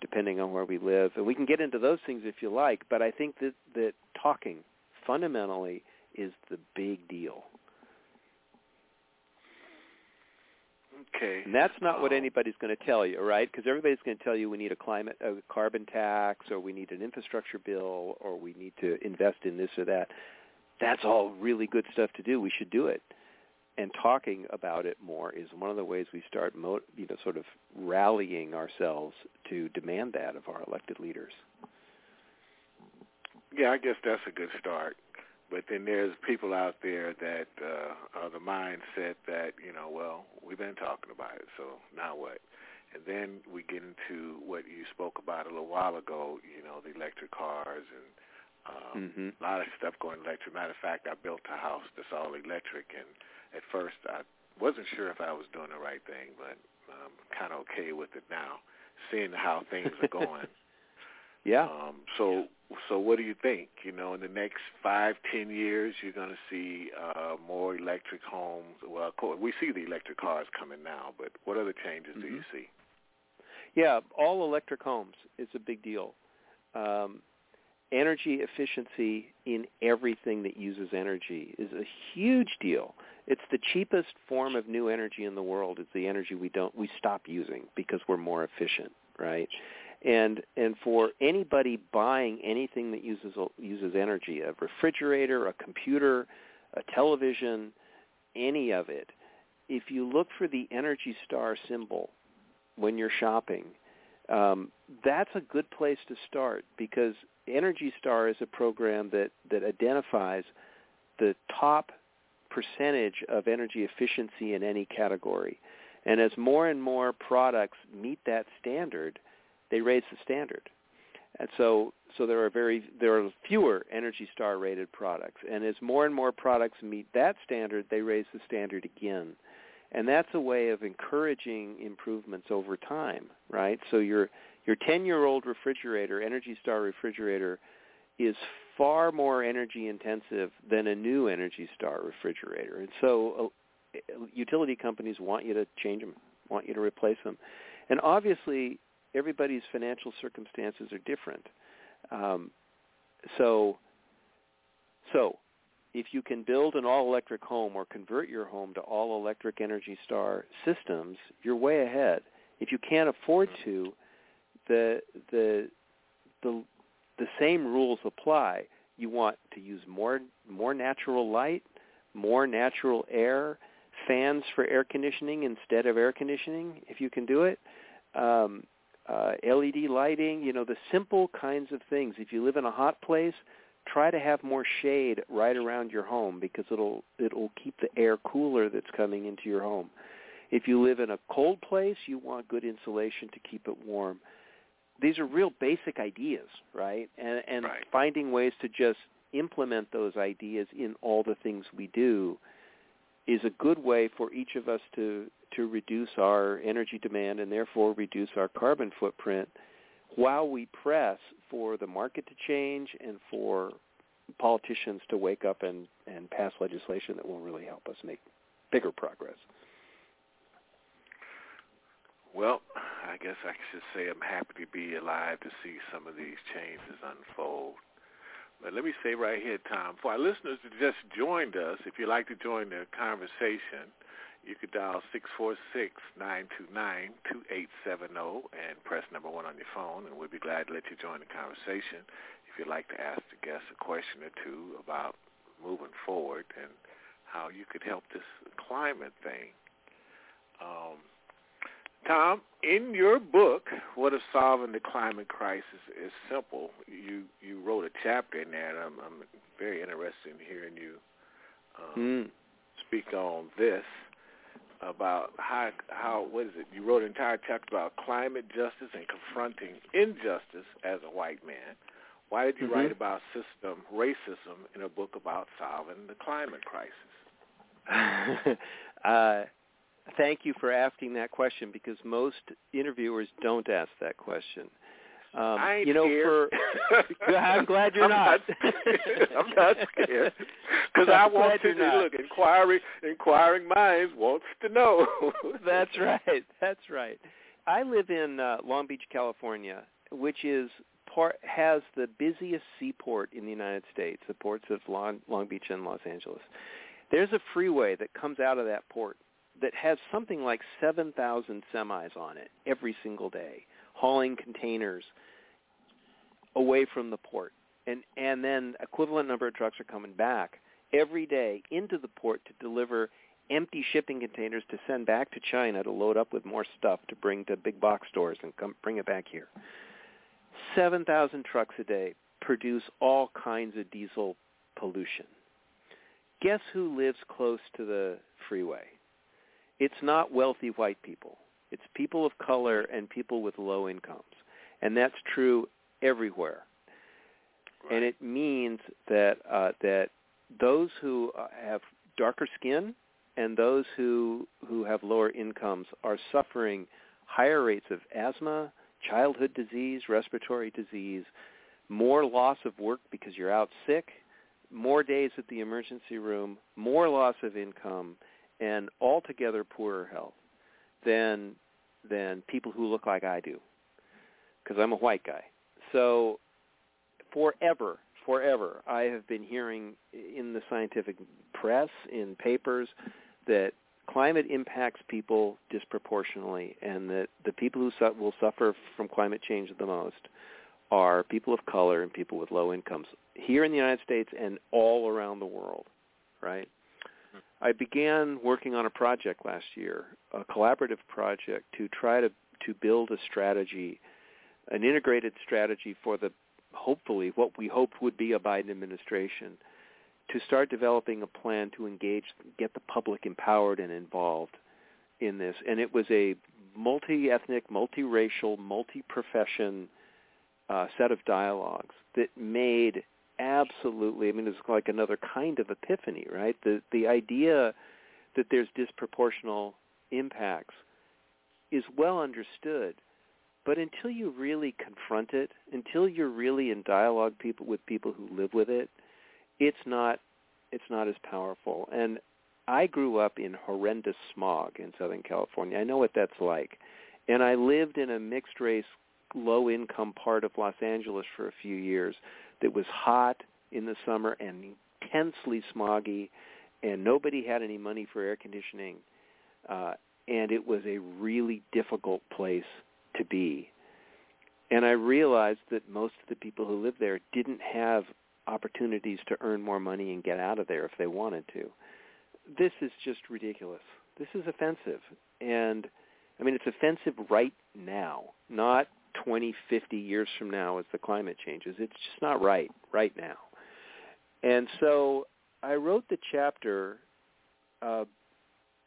depending on where we live. And we can get into those things if you like but i think that that talking fundamentally is the big deal okay. And that's not what anybody's going to tell you right? Because everybody's going to tell you we need a climate a carbon tax or we need an infrastructure bill or we need to invest in this or that. That's all really good stuff to do. We should do it. And talking about it more is one of the ways we start, mo- you know, sort of rallying ourselves to demand that of our elected leaders. Yeah, I guess that's a good start. But then there's people out there that uh, are the mindset that you know, well, we've been talking about it, so now what? And then we get into what you spoke about a little while ago, you know, the electric cars and um, mm-hmm. a lot of stuff going electric. Matter of fact, I built a house that's all electric, and at first I wasn't sure if I was doing the right thing, but I'm kind of okay with it now, seeing how things are going. Yeah. Um, so so what do you think? You know, in the next five, ten years, you're going to see uh, more electric homes. Well, of course, we see the electric cars coming now, but what other changes mm-hmm. do you see? Yeah, all electric homes is a big deal. Um, energy efficiency in everything that uses energy is a huge deal. It's the cheapest form of new energy in the world. It's the energy we don't we stop using because we're more efficient, right? And and for anybody buying anything that uses uses energy, a refrigerator, a computer, a television, any of it, if you look for the Energy Star symbol when you're shopping, um, that's a good place to start because Energy Star is a program that, that identifies the top percentage of energy efficiency in any category. And as more and more products meet that standard, they raise the standard. And so, so there are very there are fewer Energy Star rated products. And as more and more products meet that standard, they raise the standard again. And that's a way of encouraging improvements over time, right? So your your 10-year-old refrigerator, Energy Star refrigerator, is far more energy intensive than a new Energy Star refrigerator. And so uh, utility companies want you to change them, want you to replace them. And obviously, everybody's financial circumstances are different. Um, so, so if you can build an all-electric home or convert your home to all-electric Energy Star systems, you're way ahead. If you can't afford to, the the the the same rules apply. You want to use more more natural light, more natural air, fans for air conditioning instead of air conditioning if you can do it. Um, uh, LED lighting, you know, the simple kinds of things. If you live in a hot place, try to have more shade right around your home because it'll it'll keep the air cooler that's coming into your home. If you live in a cold place, you want good insulation to keep it warm these are real basic ideas, right? And, and right. finding ways to just implement those ideas in all the things we do is a good way for each of us to to reduce our energy demand and therefore reduce our carbon footprint while we press for the market to change and for politicians to wake up and, and pass legislation that will really help us make bigger progress. Well, I guess I should say I'm happy to be alive to see some of these changes unfold. But let me say right here, Tom, for our listeners that just joined us, if you'd like to join the conversation, you could dial 646-929-2870 and press number one on your phone, and we'd be glad to let you join the conversation if you'd like to ask the guest a question or two about moving forward and how you could help this climate thing. Um, Tom, in your book, What if Solving the Climate Crisis is Simple, you, you wrote a chapter in there, and I'm, I'm very interested in hearing you um, mm. speak on this about how how what is it? You wrote an entire chapter about climate justice and confronting injustice as a white man. Why did you mm-hmm. write about system racism in a book about solving the climate crisis? uh, thank you for asking that question because most interviewers don't ask that question. Um, I ain't you know, scared. for I'm glad you're I'm not. not I'm not scared because I want to look. Inquiry, inquiring minds wants to know. That's right. That's right. I live in uh, Long Beach, California, which is part has the busiest seaport in the United States, the ports of Long, Long Beach and Los Angeles. There's a freeway that comes out of that port that has something like 7,000 semis on it every single day, hauling containers away from the port. And, and then equivalent number of trucks are coming back every day into the port to deliver empty shipping containers to send back to China to load up with more stuff to bring to big box stores and come bring it back here. 7,000 trucks a day produce all kinds of diesel pollution. Guess who lives close to the freeway? it's not wealthy white people. It's people of color and people with low incomes. And that's true everywhere. Right. And it means that uh, that those who uh, have darker skin and those who who have lower incomes are suffering higher rates of asthma, childhood disease, respiratory disease, more loss of work because you're out sick, more days at the emergency room, more loss of income, and altogether poorer health than than people who look like I do, because I'm a white guy. So forever, forever, I have been hearing in the scientific press, in papers, that climate impacts people disproportionately, and that the people who su- will suffer from climate change the most are people of color and people with low incomes here in the United States and all around the world, right? I began working on a project last year, a collaborative project to try to to build a strategy, an integrated strategy for the hopefully what we hoped would be a Biden administration to start developing a plan to engage get the public empowered and involved in this. And it was a multi-ethnic, multiracial, multi-profession uh, set of dialogues that made absolutely. I mean, it's like another kind of epiphany, right? The the idea that there's disproportional impacts is well understood, but until you really confront it, until you're really in dialogue people with people who live with it, it's not it's not as powerful. And I grew up in horrendous smog in Southern California. I know what that's like. And I lived in a mixed race low income part of Los Angeles for a few years that was hot in the summer and intensely smoggy, and nobody had any money for air conditioning, uh, and it was a really difficult place to be. And I realized that most of the people who lived there didn't have opportunities to earn more money and get out of there if they wanted to. This is just ridiculous. This is offensive. And I mean, it's offensive right now, not 20, 50 years from now as the climate changes. It's just not right right now. And so I wrote the chapter uh,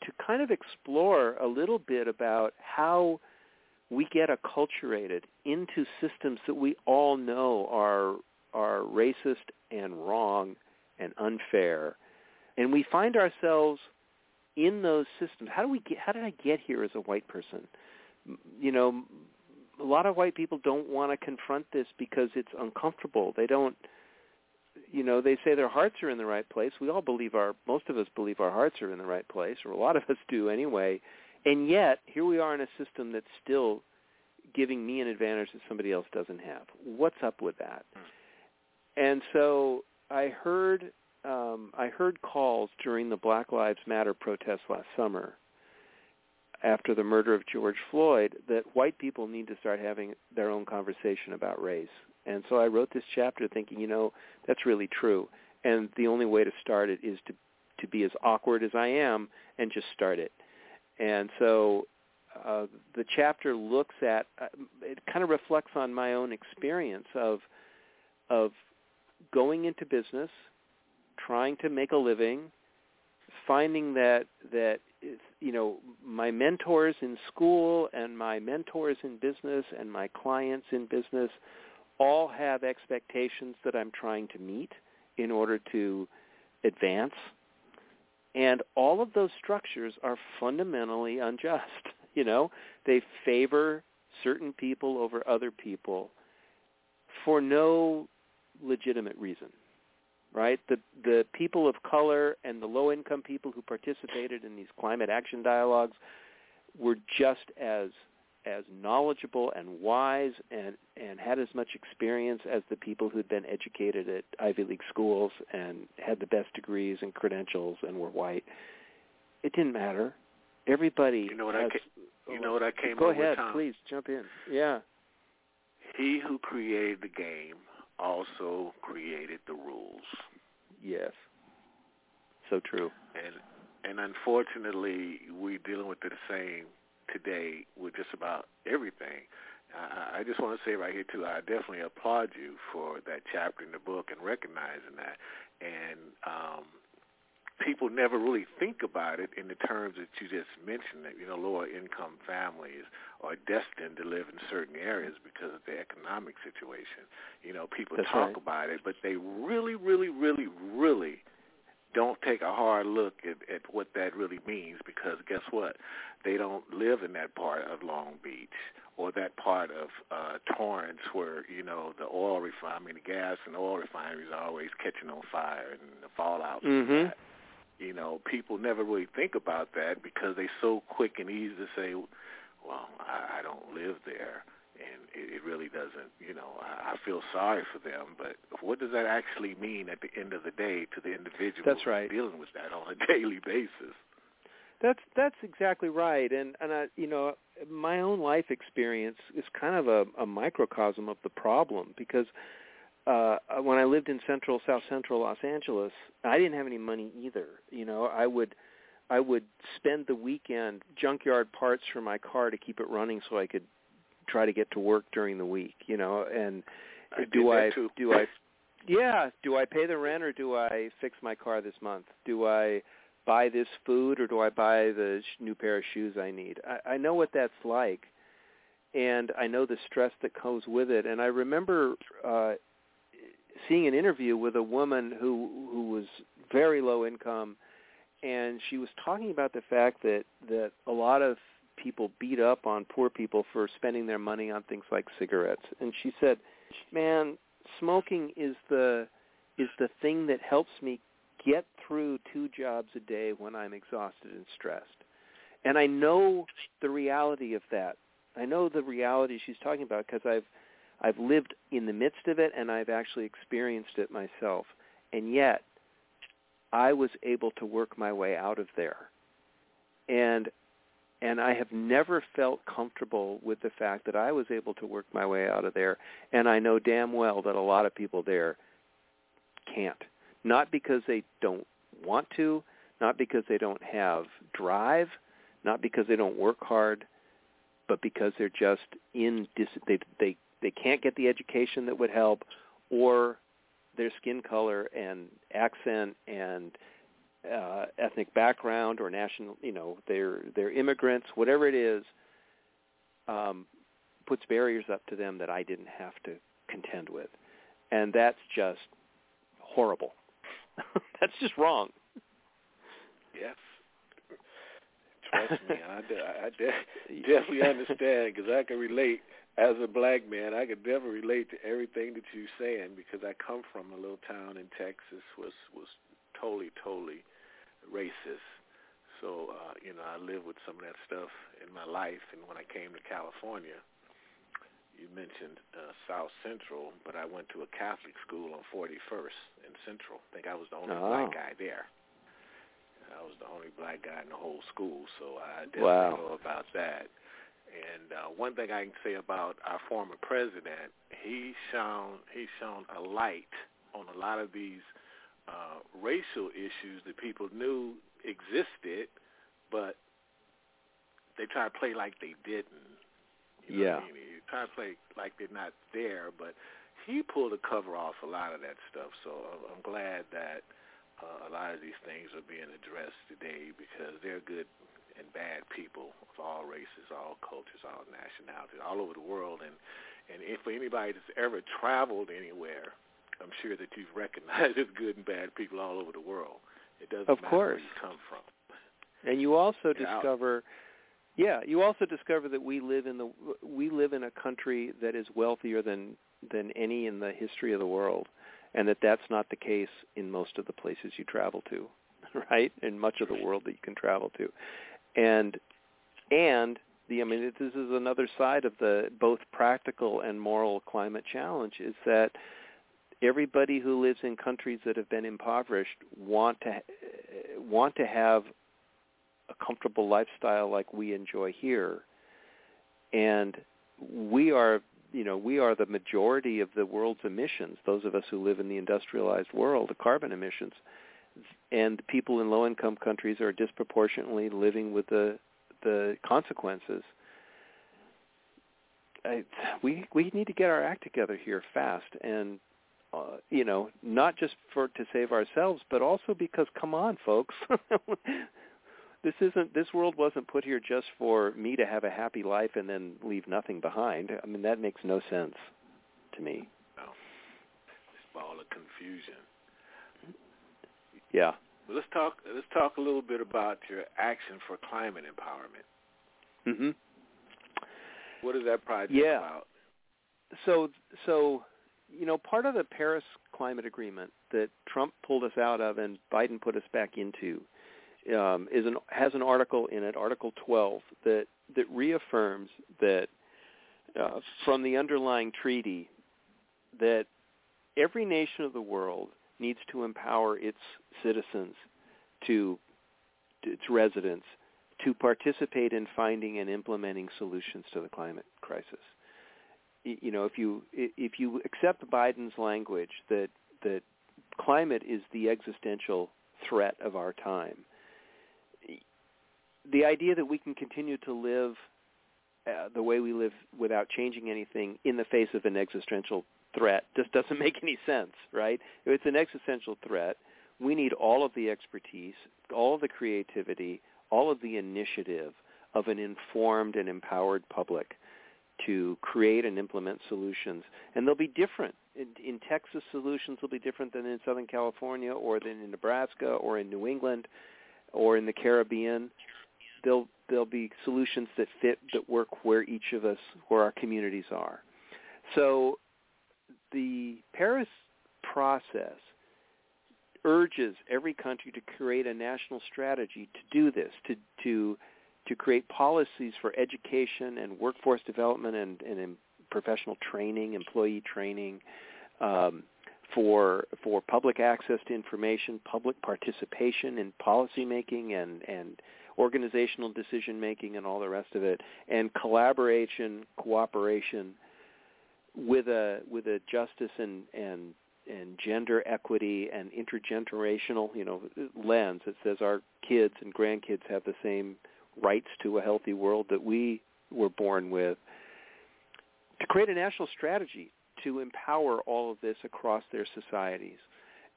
to kind of explore a little bit about how we get acculturated into systems that we all know are are racist and wrong and unfair, and we find ourselves in those systems. How do we get? How did I get here as a white person? You know, a lot of white people don't want to confront this because it's uncomfortable. They don't you know, they say their hearts are in the right place. We all believe our most of us believe our hearts are in the right place, or a lot of us do anyway. And yet, here we are in a system that's still giving me an advantage that somebody else doesn't have. What's up with that? And so I heard um, I heard calls during the Black Lives Matter protests last summer after the murder of George Floyd that white people need to start having their own conversation about race. And so I wrote this chapter thinking, you know, that's really true. And the only way to start it is to to be as awkward as I am and just start it. And so uh, the chapter looks at uh, it kind of reflects on my own experience of of going into business, trying to make a living, finding that that you know my mentors in school and my mentors in business and my clients in business all have expectations that I'm trying to meet in order to advance. And all of those structures are fundamentally unjust. You know, they favor certain people over other people for no legitimate reason. Right? The the people of color and the low income people who participated in these climate action dialogues were just as as knowledgeable and wise and and had as much experience as the people who'd been educated at Ivy League schools and had the best degrees and credentials and were white. It didn't matter. Everybody. You know what has, I ca- you know what I oh, came Go up ahead, with, Tom? please jump in. Yeah. He who created the game also created the rules. Yes. So true. And and unfortunately, we're dealing with the same today with just about everything. I, I just want to say right here too, I definitely applaud you for that chapter in the book and recognizing that. And um, people never really think about it in the terms that you just mentioned. That you know, lower income families are destined to live in certain areas because of the economic situation. You know, people That's talk right. about it, but they really, really, really, really don't take a hard look at, at what that really means because guess what? They don't live in that part of Long Beach or that part of uh, Torrance where you know the oil refine, I mean the gas and oil refineries are always catching on fire and the fallout. Mm-hmm. You know, people never really think about that because they're so quick and easy to say, "Well, I, I don't live there." and it, it really doesn't. You know, I, I feel sorry for them, but what does that actually mean at the end of the day to the individual That's right. dealing with that on a daily basis? That's that's exactly right, and and I, you know, my own life experience is kind of a, a microcosm of the problem because uh when I lived in central South Central Los Angeles, I didn't have any money either. You know, I would I would spend the weekend junkyard parts for my car to keep it running so I could try to get to work during the week, you know, and I do I too. do I yeah, do I pay the rent or do I fix my car this month? Do I buy this food or do I buy the sh- new pair of shoes I need? I, I know what that's like, and I know the stress that comes with it. And I remember uh, seeing an interview with a woman who who was very low income, and she was talking about the fact that that a lot of people beat up on poor people for spending their money on things like cigarettes. And she said, "Man, smoking is the is the thing that helps me get through two jobs a day when I'm exhausted and stressed. And I know the reality of that. I know the reality she's talking about because I've I've lived in the midst of it and I've actually experienced it myself. And yet I was able to work my way out of there. And and I have never felt comfortable with the fact that I was able to work my way out of there. And I know damn well that a lot of people there can't not because they don't want to, not because they don't have drive, not because they don't work hard, but because they're just in dis- they they they can't get the education that would help or their skin color and accent and uh ethnic background or national you know they're they're immigrants whatever it is um puts barriers up to them that I didn't have to contend with and that's just horrible That's just wrong. Yes. Trust me, I, de- I de- definitely understand because I can relate as a black man. I can definitely relate to everything that you're saying because I come from a little town in Texas was was totally totally racist. So uh, you know, I lived with some of that stuff in my life, and when I came to California, you mentioned uh, South Central, but I went to a Catholic school on 41st in Central. I think I was the only Oh. black guy there. I was the only black guy in the whole school, so I definitely Wow. know about that. And uh, one thing I can say about our former president, he shone he shone a light on a lot of these uh, racial issues that people knew existed, but they try to play like they didn't. You know Yeah. what I mean? Try to play like they're not there, but he pulled the cover off a lot of that stuff. So I'm- I'm glad that uh, a lot of these things are being addressed today because they're good and bad people of all races, all cultures, all nationalities, all over the world. And and if for anybody that's ever traveled anywhere, I'm sure that you've recognized there's good and bad people all over the world. It doesn't Of matter where course. you come from. And you also discover yeah, you also discover that we live in the we live in a country that is wealthier than than any in the history of the world and that that's not the case in most of the places you travel to, right? In much of the world that you can travel to. And and the I mean this is another side of the both practical and moral climate challenge is that everybody who lives in countries that have been impoverished want to want to have a comfortable lifestyle like we enjoy here. And we are you know we are the majority of the world's emissions those of us who live in the industrialized world the carbon emissions and people in low income countries are disproportionately living with the the consequences I, we we need to get our act together here fast and uh, you know not just for to save ourselves but also because come on folks this isn't this world wasn't put here just for me to have a happy life and then leave nothing behind i mean that makes no sense to me No. It's all a confusion. Yeah But let's talk let's talk a little bit about your action for climate empowerment. mhm What is that project yeah. about? So, so you know, part of the Paris Climate Agreement that Trump pulled us out of and Biden put us back into um, is an has an article in it, Article 12, that that reaffirms that uh, from the underlying treaty that every nation of the world needs to empower its citizens to its residents to participate in finding and implementing solutions to the climate crisis. You know, if you if you accept Biden's language that that climate is the existential threat of our time, the idea that we can continue to live uh, the way we live without changing anything in the face of an existential threat just doesn't make any sense, right? If it's an existential threat, we need all of the expertise, all of the creativity, all of the initiative of an informed and empowered public to create and implement solutions. And they'll be different. In, in Texas, solutions will be different than in Southern California or than in Nebraska or in New England or in the Caribbean. There'll, there'll be solutions that fit, that work where each of us, where our communities are. So the Paris process urges every country to create a national strategy to do this, to to to create policies for education and workforce development and, and professional training, employee training, um, for for public access to information, public participation in policy making and and organizational decision making and all the rest of it, and collaboration, cooperation with a with a justice and and and gender equity and intergenerational you know lens that says our kids and grandkids have the same rights to a healthy world that we were born with to create a national strategy to empower all of this across their societies.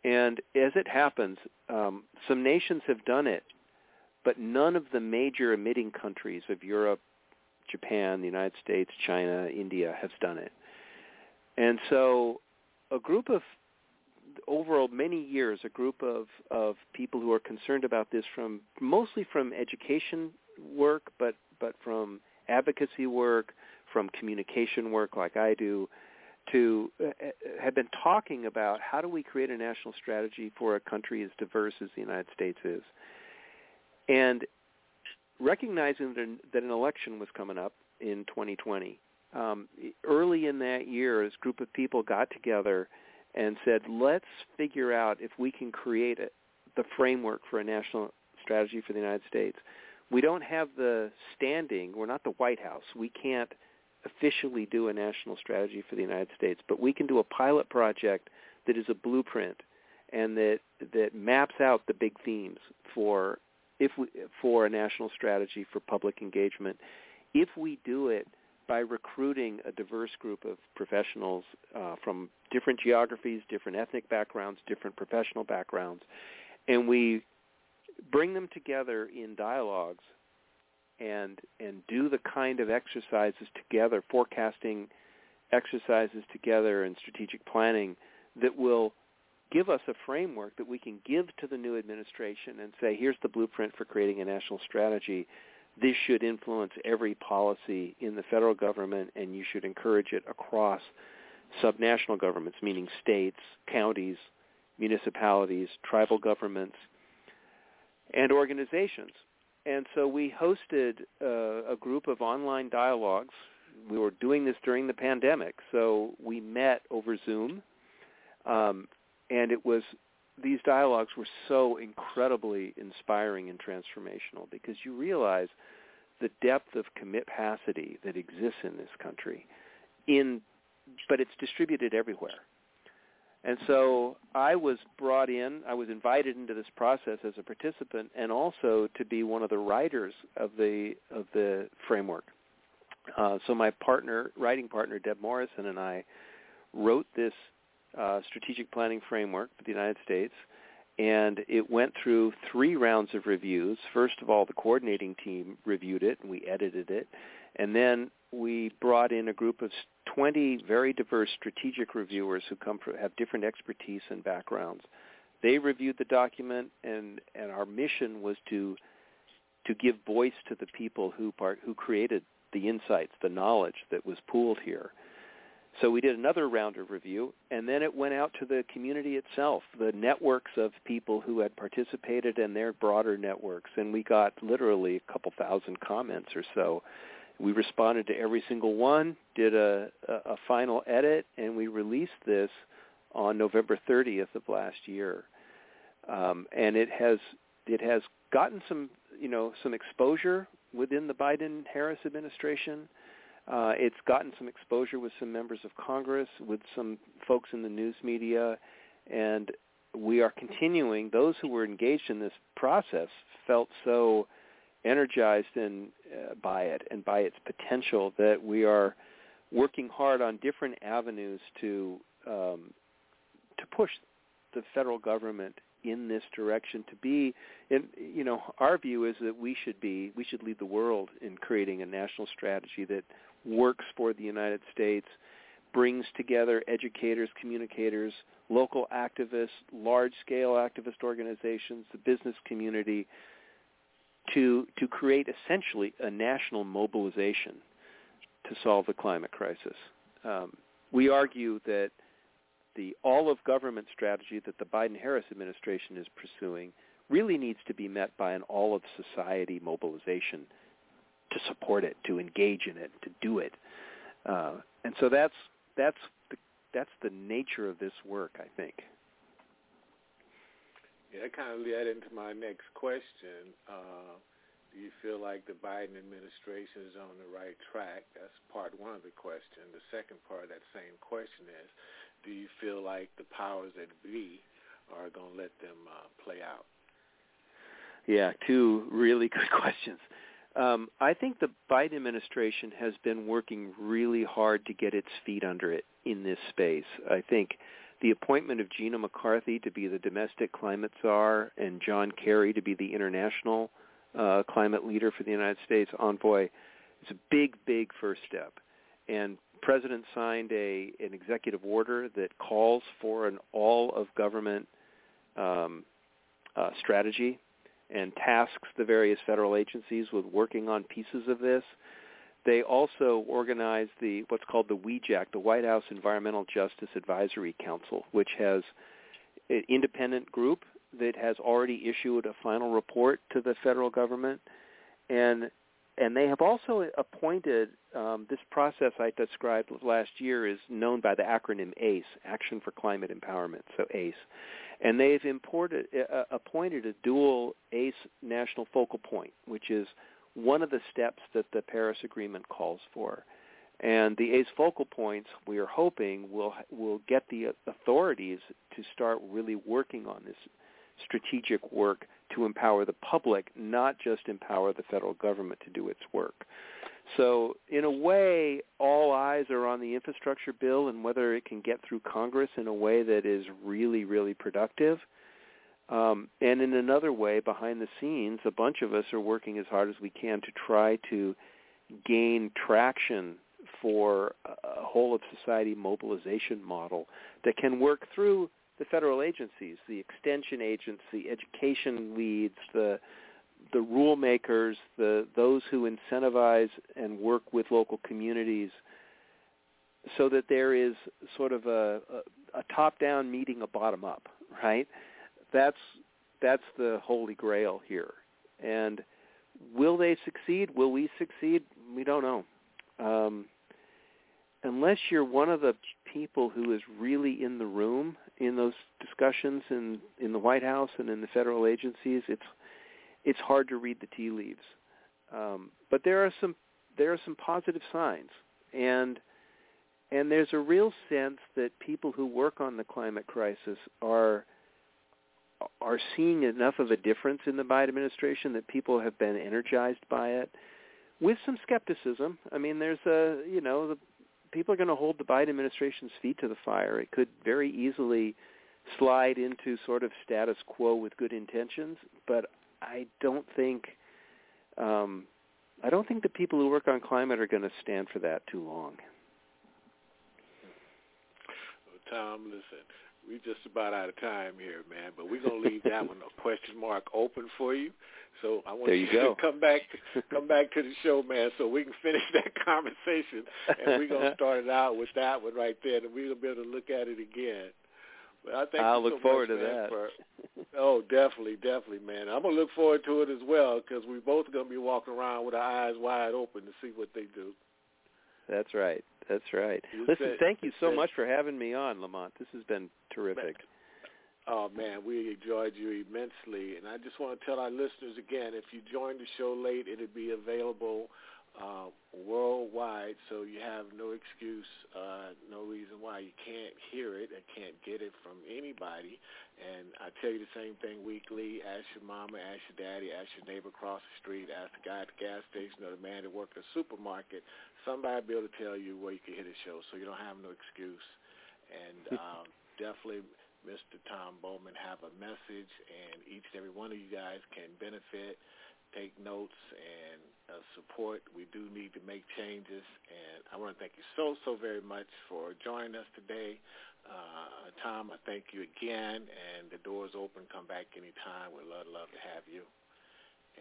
And as it happens um, some nations have done it but none of the major emitting countries of Europe Japan the United States China India has done it and so a group of over many years, a group of, of people who are concerned about this from mostly from education work, but but from advocacy work, from communication work like I do, to uh, uh, have been talking about how do we create a national strategy for a country as diverse as the United States is, and recognizing that an, that an election was coming up in 2020 um, early in that year, this group of people got together and said, let's figure out if we can create a, the framework for a national strategy for the United States. We don't have the standing. We're not the White House. We can't officially do a national strategy for the United States, but we can do a pilot project that is a blueprint and that that maps out the big themes for if we for a national strategy for public engagement. If we do it by recruiting a diverse group of professionals uh, from different geographies, different ethnic backgrounds, different professional backgrounds, and we bring them together in dialogues and and do the kind of exercises together, forecasting exercises together and strategic planning that will give us a framework that we can give to the new administration and say, here's the blueprint for creating a national strategy this should influence every policy in the federal government and you should encourage it across subnational governments, meaning states, counties, municipalities, tribal governments, and organizations. And so we hosted uh, a group of online dialogues. We were doing this during the pandemic, so we met over Zoom, um, and it was these dialogues were so incredibly inspiring and transformational because you realize the depth of capacity that exists in this country in but it's distributed everywhere. And so I was brought in, I was invited into this process as a participant and also to be one of the writers of the of the framework. Uh, so my partner, writing partner Deb Morrison and I wrote this uh, strategic planning framework for the United States, and it went through three rounds of reviews. First of all, the coordinating team reviewed it, and we edited it, and then we brought in a group of 20 very diverse strategic reviewers who come from, have different expertise and backgrounds. They reviewed the document, and, and our mission was to to give voice to the people who part, who created the insights, the knowledge that was pooled here. So we did another round of review, and then it went out to the community itself, the networks of people who had participated and their broader networks, and we got literally a couple thousand comments or so. We responded to every single one, did a, a, a final edit, and we released this on November 30th of last year. Um, and it has it has gotten some you know some exposure within the Biden Harris administration. Uh, it's gotten some exposure with some members of Congress, with some folks in the news media, and we are continuing. Those who were engaged in this process felt so energized uh, by it and by its potential that we are working hard on different avenues to um, to push the federal government in this direction to be and you know our view is that we should be we should lead the world in creating a national strategy that works for the United States, brings together educators, communicators, local activists, large-scale activist organizations, the business community, to to create essentially a national mobilization to solve the climate crisis. Um, we argue that the all-of-government strategy that the Biden-Harris administration is pursuing really needs to be met by an all-of-society mobilization to support it, to engage in it, to do it. Uh, and so that's that's the, that's the nature of this work, I think. Yeah, that kind of led into my next question. Uh, do you feel like the Biden administration is on the right track? That's part one of the question. The second part of that same question is, do you feel like the powers that be are going to let them uh, play out? Yeah, two really good questions. Um, I think the Biden administration has been working really hard to get its feet under it in this space. I think the appointment of Gina McCarthy to be the domestic climate czar and John Kerry to be the international uh, climate leader for the United States envoy is a big, big first step. And President signed a an executive order that calls for an all of government um, uh, strategy and tasks the various federal agencies with working on pieces of this. They also organized the what's called the WEJAC, the White House Environmental Justice Advisory Council, which has an independent group that has already issued a final report to the federal government, and and they have also appointed um, this process I described last year is known by the acronym ACE, Action for Climate Empowerment, so ACE, and they've imported, uh, appointed a dual ACE national focal point, which is one of the steps that the Paris Agreement calls for. And the ACE focal points, we are hoping, will will get the authorities to start really working on this strategic work to empower the public, not just empower the federal government to do its work. So in a way, all eyes are on the infrastructure bill and whether it can get through Congress in a way that is really, really productive. Um, and in another way, behind the scenes, a bunch of us are working as hard as we can to try to gain traction for a whole of society mobilization model that can work through the federal agencies, the extension agents, the education leads, the the rule makers, the those who incentivize and work with local communities, so that there is sort of a, a, a top-down meeting a bottom-up, right? That's that's the holy grail here. And will they succeed? Will we succeed? We don't know. Um, unless you're one of the people who is really in the room in those discussions in in the White House and in the federal agencies, it's it's hard to read the tea leaves. Um, but there are some there are some positive signs, and and there's a real sense that people who work on the climate crisis are are seeing enough of a difference in the Biden administration that people have been energized by it with some skepticism. I mean, there's a, you know, the people are going to hold the Biden administration's feet to the fire. It could very easily slide into sort of status quo with good intentions, but I don't think um, I don't think the people who work on climate are going to stand for that too long. Tom, listen, we just about out of time here, man. But we're gonna leave that one a question mark open for you. So I want there you, you to come back, come back to the show, man, so we can finish that conversation, and we're gonna start it out with that one right there, and we're gonna be able to look at it again. But I thank I'll look so forward much, to man, that. For, oh, definitely, definitely, man. I'm gonna look forward to it as well because we're both gonna be walking around with our eyes wide open to see what they do. That's right. That's right. Listen, thank you so much for having me on, Lamont. This has been terrific. Oh man, we enjoyed you immensely, and I just want to tell our listeners again: if you join the show late, it'll be available uh, worldwide, so you have no excuse, uh, no reason why you can't hear it and can't get it from anybody. And I tell you the same thing weekly: ask your mama, ask your daddy, ask your neighbor across the street, ask the guy at the gas station or the man that worked at the supermarket. Somebody will be able to tell you where you can hear the show, so you don't have no excuse. And um, definitely. Mr. Tom Bowman have a message, and each and every one of you guys can benefit, take notes, and uh, support. We do need to make changes, and I want to thank you so, so very much for joining us today. Uh, Tom, I thank you again, and the door's open. Come back anytime. We'd love, love to have you.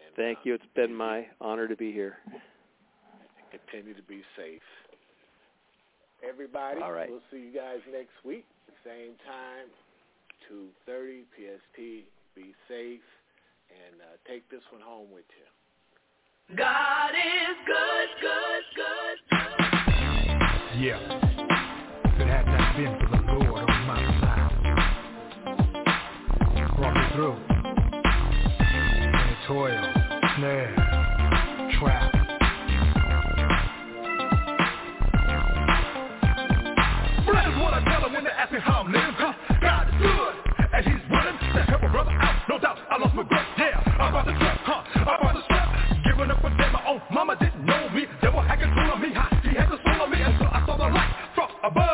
And, Thank uh, you. It's been my honor to be here. Continue to be safe. Everybody, All right. we'll see you guys next week, same time. 2.30 PST. Be safe and uh, take this one home with you. God is good, good, good, good. Yeah. If it had not been for the Lord on my side, brought me through. Any toil, snare, out. I lost my grip. Yeah, I'm about to trip, huh? I'm about to strip. Giving up again, my own mama didn't know me. Devil had control of me, huh? He had to swallow me until I saw the light from above.